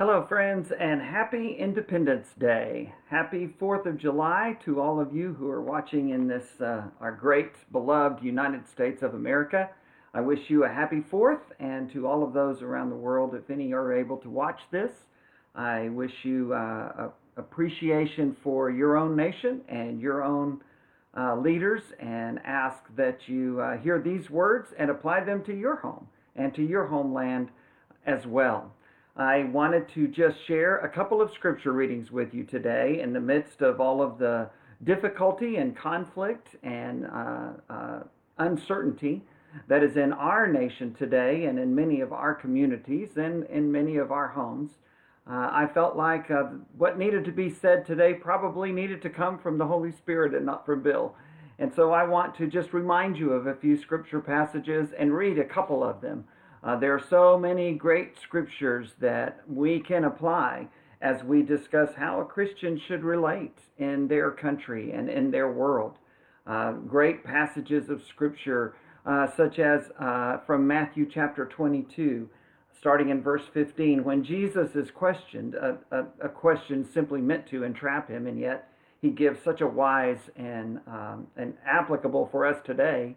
Hello, friends, and happy Independence Day. Happy 4th of July to all of you who are watching in this, uh, our great, beloved United States of America. I wish you a happy 4th, and to all of those around the world, if any are able to watch this, I wish you uh, appreciation for your own nation and your own uh, leaders, and ask that you uh, hear these words and apply them to your home and to your homeland as well. I wanted to just share a couple of scripture readings with you today in the midst of all of the difficulty and conflict and uh, uh, uncertainty that is in our nation today and in many of our communities and in many of our homes. Uh, I felt like uh, what needed to be said today probably needed to come from the Holy Spirit and not from Bill. And so I want to just remind you of a few scripture passages and read a couple of them. Uh, there are so many great scriptures that we can apply as we discuss how a Christian should relate in their country and in their world. Uh, great passages of scripture, uh, such as uh, from Matthew chapter 22, starting in verse 15, when Jesus is questioned, a, a, a question simply meant to entrap him, and yet he gives such a wise and, um, and applicable for us today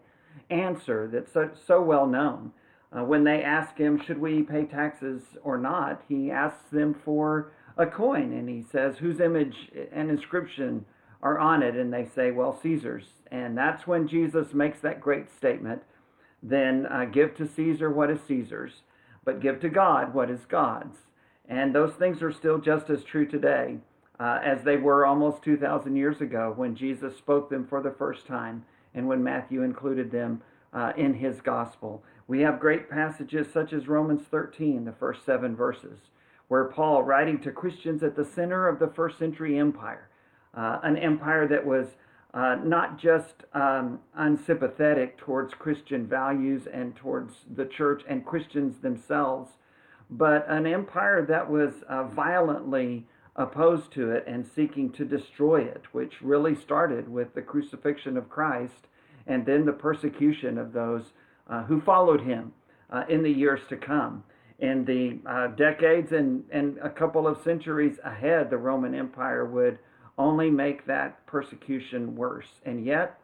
answer that's so, so well known. Uh, when they ask him, should we pay taxes or not, he asks them for a coin and he says, whose image and inscription are on it? And they say, well, Caesar's. And that's when Jesus makes that great statement then uh, give to Caesar what is Caesar's, but give to God what is God's. And those things are still just as true today uh, as they were almost 2,000 years ago when Jesus spoke them for the first time and when Matthew included them uh, in his gospel. We have great passages such as Romans 13, the first seven verses, where Paul, writing to Christians at the center of the first century empire, uh, an empire that was uh, not just um, unsympathetic towards Christian values and towards the church and Christians themselves, but an empire that was uh, violently opposed to it and seeking to destroy it, which really started with the crucifixion of Christ and then the persecution of those uh, who followed him uh, in the years to come. In the uh, decades and, and a couple of centuries ahead, the Roman Empire would only make that persecution worse. And yet,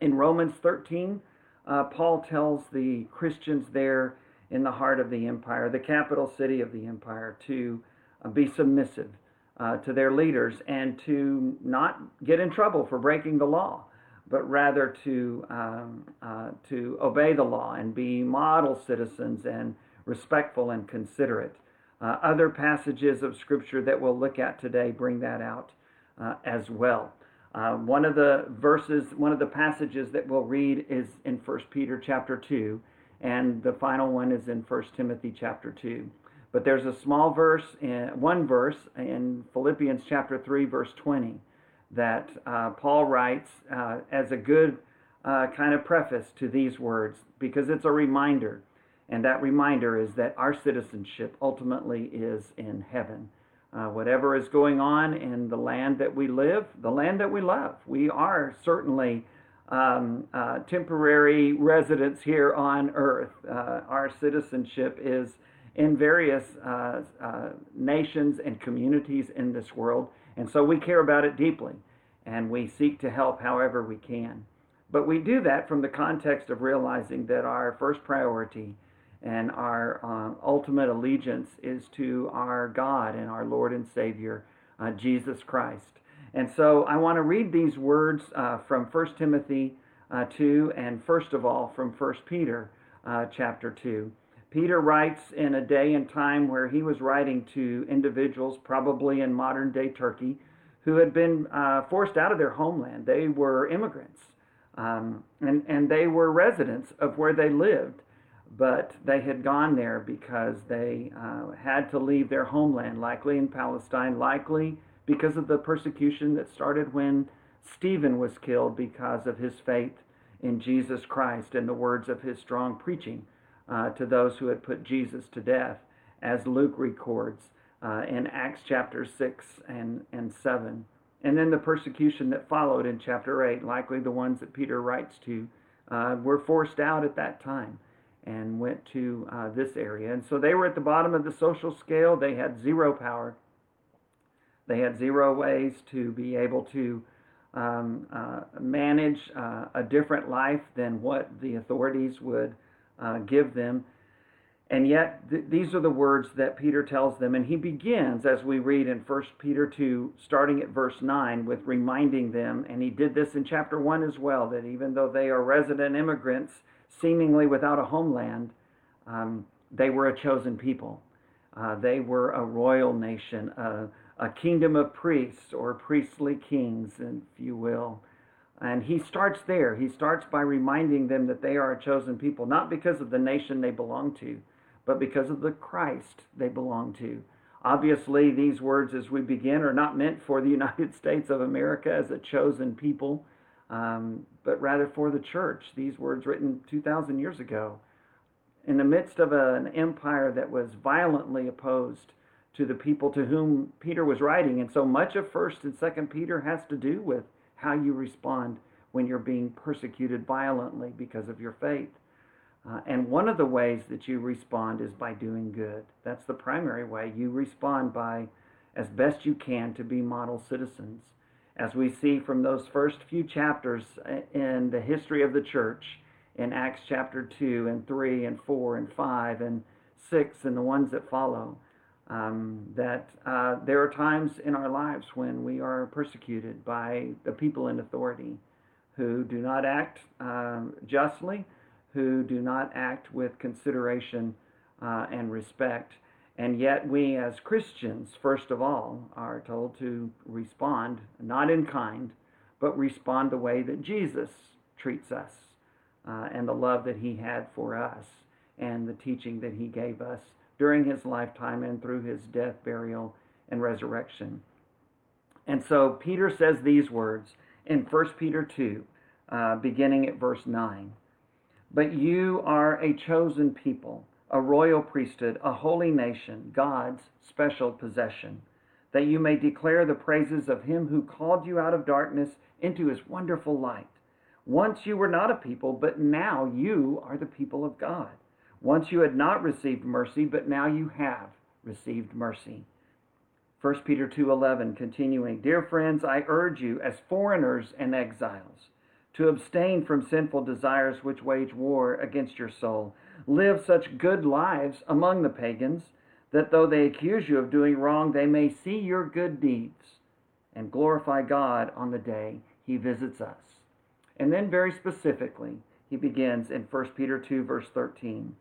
in Romans 13, uh, Paul tells the Christians there in the heart of the empire, the capital city of the empire, to uh, be submissive uh, to their leaders and to not get in trouble for breaking the law but rather to, um, uh, to obey the law and be model citizens and respectful and considerate. Uh, other passages of Scripture that we'll look at today bring that out uh, as well. Uh, one of the verses, one of the passages that we'll read is in 1 Peter chapter 2, and the final one is in 1 Timothy chapter 2. But there's a small verse, in, one verse in Philippians chapter 3, verse 20 that uh, Paul writes uh, as a good uh, kind of preface to these words because it's a reminder. And that reminder is that our citizenship ultimately is in heaven. Uh, whatever is going on in the land that we live, the land that we love, we are certainly um, uh, temporary residents here on earth. Uh, our citizenship is in various nations and communities in this world and so we care about it deeply and we seek to help however we can. But we do that from the context of realizing that our first priority and our uh, ultimate allegiance is to our God and our Lord and Savior, uh, Jesus Christ. And so I want to read these words uh, from 1 Timothy uh, 2 and first of all from 1 Peter uh, chapter 2. Peter writes in a day and time where he was writing to individuals, probably in modern day Turkey, who had been uh, forced out of their homeland. They were immigrants, um, and, and they were residents of where they lived, but they had gone there because they uh, had to leave their homeland, likely in Palestine, likely because of the persecution that started when Stephen was killed because of his faith in Jesus Christ and the words of his strong preaching uh, to those who had put Jesus to death, as Luke records uh, in Acts chapter 6 and, and 7. And then the persecution that followed in chapter 8, likely the ones that Peter writes to, uh, were forced out at that time. and went to uh, this area. And so they were at the bottom of the social scale. They had zero power. They had zero ways to be able to um, uh, manage a different life than what the authorities would uh, give them. And yet, th- these are the words that Peter tells them. And he begins, as we read in 1 Peter 2, starting at verse 9, with reminding them, and he did this in chapter 1 as well, that even though they are resident immigrants, seemingly without a homeland, um, they were a chosen people. Uh, they were a royal nation, a kingdom of priests or priestly kings, if you will. And he starts there. He starts by reminding them that they are a chosen people, not because of the nation they belong to, but because of the Christ they belong to. Obviously, these words as we begin are not meant for the United States of America as a chosen people, um, but rather for the church. These words written 2,000 years ago. In the midst of an empire that was violently opposed to the people to whom Peter was writing. And so much of 1st and 2nd Peter has to do with how you respond when you're being persecuted violently because of your faith. Uh, and one of the ways that you respond is by doing good. That's the primary way. You respond by, as best you can, to be model citizens. As we see from those first few chapters uh, in the history of the church, in Acts chapter 2 and 3 and 4 and 5 and 6 and the ones that follow, um, that uh, there are times in our lives when we are persecuted by the people in authority who do not act um, justly, who do not act with consideration uh, and respect. And yet, we as Christians, first of all, are told to respond, not in kind, but respond the way that Jesus treats us uh, and the love that he had for us and the teaching that he gave us during his lifetime and through his death, burial, and resurrection. And so Peter says these words in 1 Peter 2, uh, beginning at verse 9. But you are a chosen people, a royal priesthood, a holy nation, God's special possession, that you may declare the praises of him who called you out of darkness into his wonderful light. Once you were not a people, but now you are the people of God. Once you had not received mercy, but now you have received mercy. 1 Peter 2:11 continuing, "Dear friends, I urge you as foreigners and exiles to abstain from sinful desires which wage war against your soul. Live such good lives among the pagans that though they accuse you of doing wrong, they may see your good deeds and glorify God on the day he visits us." And then very specifically, he begins in 1 Peter 2 verse 13.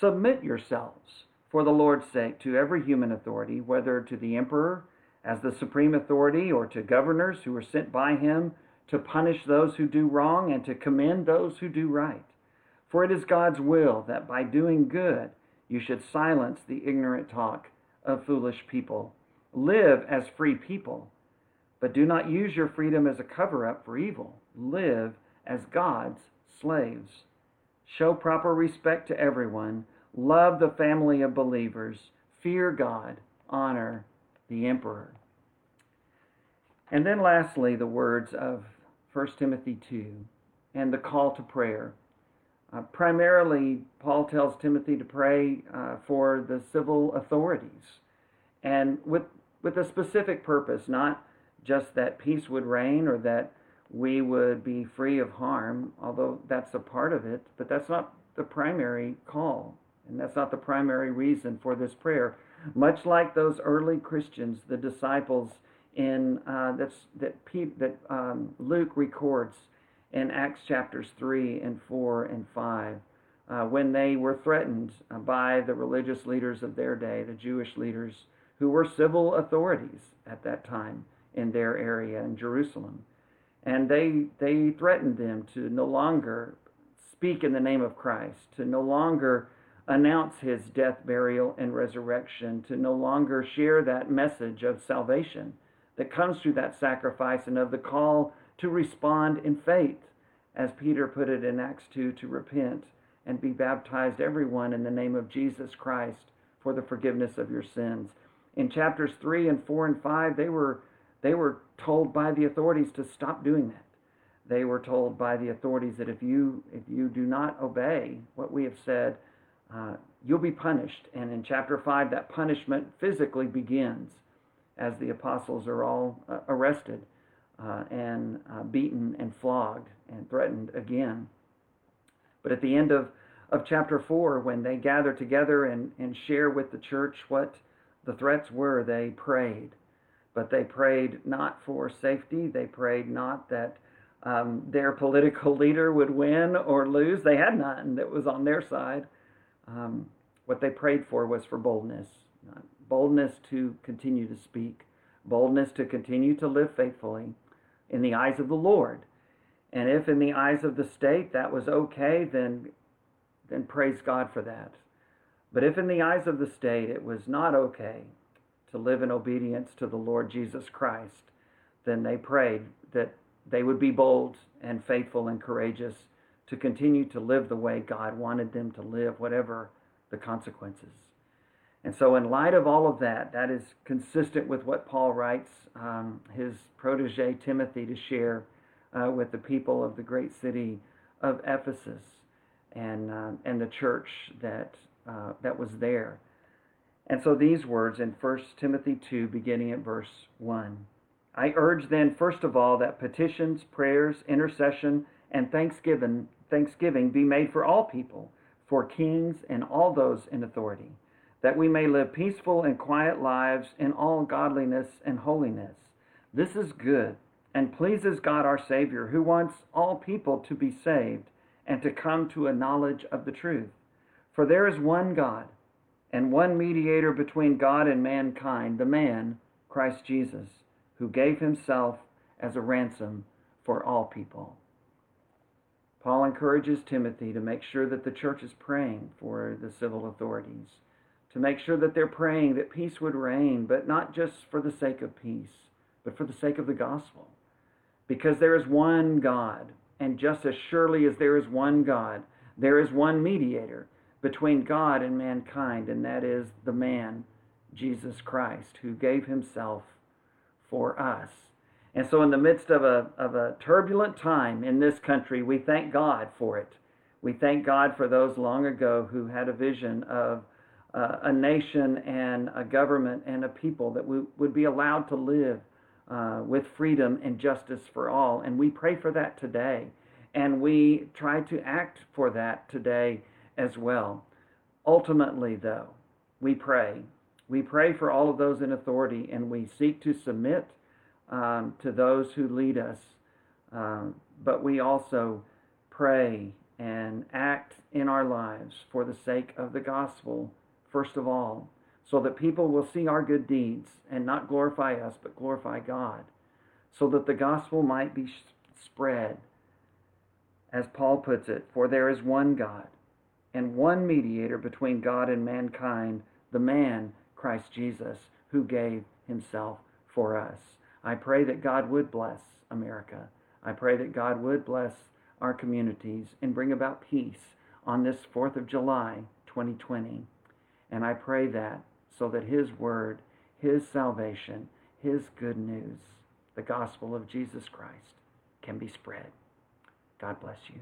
Submit yourselves, for the Lord's sake, to every human authority, whether to the emperor as the supreme authority or to governors who are sent by him to punish those who do wrong and to commend those who do right. For it is God's will that by doing good you should silence the ignorant talk of foolish people. Live as free people, but do not use your freedom as a cover up for evil. Live as God's slaves. Show proper respect to everyone. Love the family of believers. Fear God. Honor the emperor. And then, lastly, the words of 1 Timothy 2 and the call to prayer. Uh, primarily, Paul tells Timothy to pray uh, for the civil authorities and with, with a specific purpose, not just that peace would reign or that we would be free of harm, although that's a part of it, but that's not the primary call. And that's not the primary reason for this prayer. Much like those early Christians, the disciples in uh, that's, that that um, Luke records in Acts chapters three and four and five, uh, when they were threatened uh, by the religious leaders of their day, the Jewish leaders who were civil authorities at that time in their area in Jerusalem and they they threatened them to no longer speak in the name of Christ, to no longer announce his death, burial, and resurrection, to no longer share that message of salvation that comes through that sacrifice and of the call to respond in faith, as Peter put it in Acts 2, to repent and be baptized, everyone, in the name of Jesus Christ for the forgiveness of your sins. In chapters 3 and 4 and 5, they were they were told by the authorities to stop doing that. they were told by the authorities that if you if you do not obey what we have said, uh, you'll be punished. And in chapter five, that punishment physically begins as the apostles are all uh, arrested uh, and uh, beaten and flogged and threatened again. But at the end of of chapter 4, when they gather together and, and share with the church what the threats were, they prayed. But they prayed not for safety. They prayed not that um, their political leader would win or lose. They had none that was on their side. Um, what they prayed for was for boldness boldness to continue to speak, boldness to continue to live faithfully in the eyes of the Lord. And if in the eyes of the state that was okay, then, then praise God for that. But if in the eyes of the state it was not okay to live in obedience to the Lord Jesus Christ, then they prayed that they would be bold and faithful and courageous to continue to live the way God wanted them to live, whatever the consequences. And so, in light of all of that, that is consistent with what Paul writes um, his protege Timothy to share uh, with the people of the great city of Ephesus and, uh, and the church that, uh, that was there. And so, these words in 1 Timothy 2, beginning at verse 1. I urge then, first of all, that petitions, prayers, intercession, and thanksgiving, thanksgiving be made for all people, for kings and all those in authority, that we may live peaceful and quiet lives in all godliness and holiness. This is good and pleases God our Savior, who wants all people to be saved and to come to a knowledge of the truth. For there is one God and one mediator between God and mankind, the man, Christ Jesus who gave himself as a ransom for all people. Paul encourages Timothy to make sure that the church is praying for the civil authorities, to make sure that they're praying that peace would reign, but not just for the sake of peace, but for the sake of the gospel. Because there is one God, and just as surely as there is one God, there is one mediator between God and mankind, and that is the man, Jesus Christ, who gave himself for us. And so, in the midst of a, of a turbulent time in this country, we thank God for it. We thank God for those long ago who had a vision of uh, a nation and a government and a people that we would be allowed to live uh, with freedom and justice for all. And we pray for that today. And we try to act for that today as well. Ultimately, though, we pray we pray for all of those in authority and we seek to submit um, to those who lead us. Um, but we also pray and act in our lives for the sake of the gospel, first of all, so that people will see our good deeds and not glorify us, but glorify God, so that the gospel might be spread. As Paul puts it, for there is one God and one mediator between God and mankind, the man Christ Jesus, who gave himself for us. I pray that God would bless America. I pray that God would bless our communities and bring about peace on this 4th of July, 2020. And I pray that so that His word, His salvation, His good news, the gospel of Jesus Christ, can be spread. God bless you.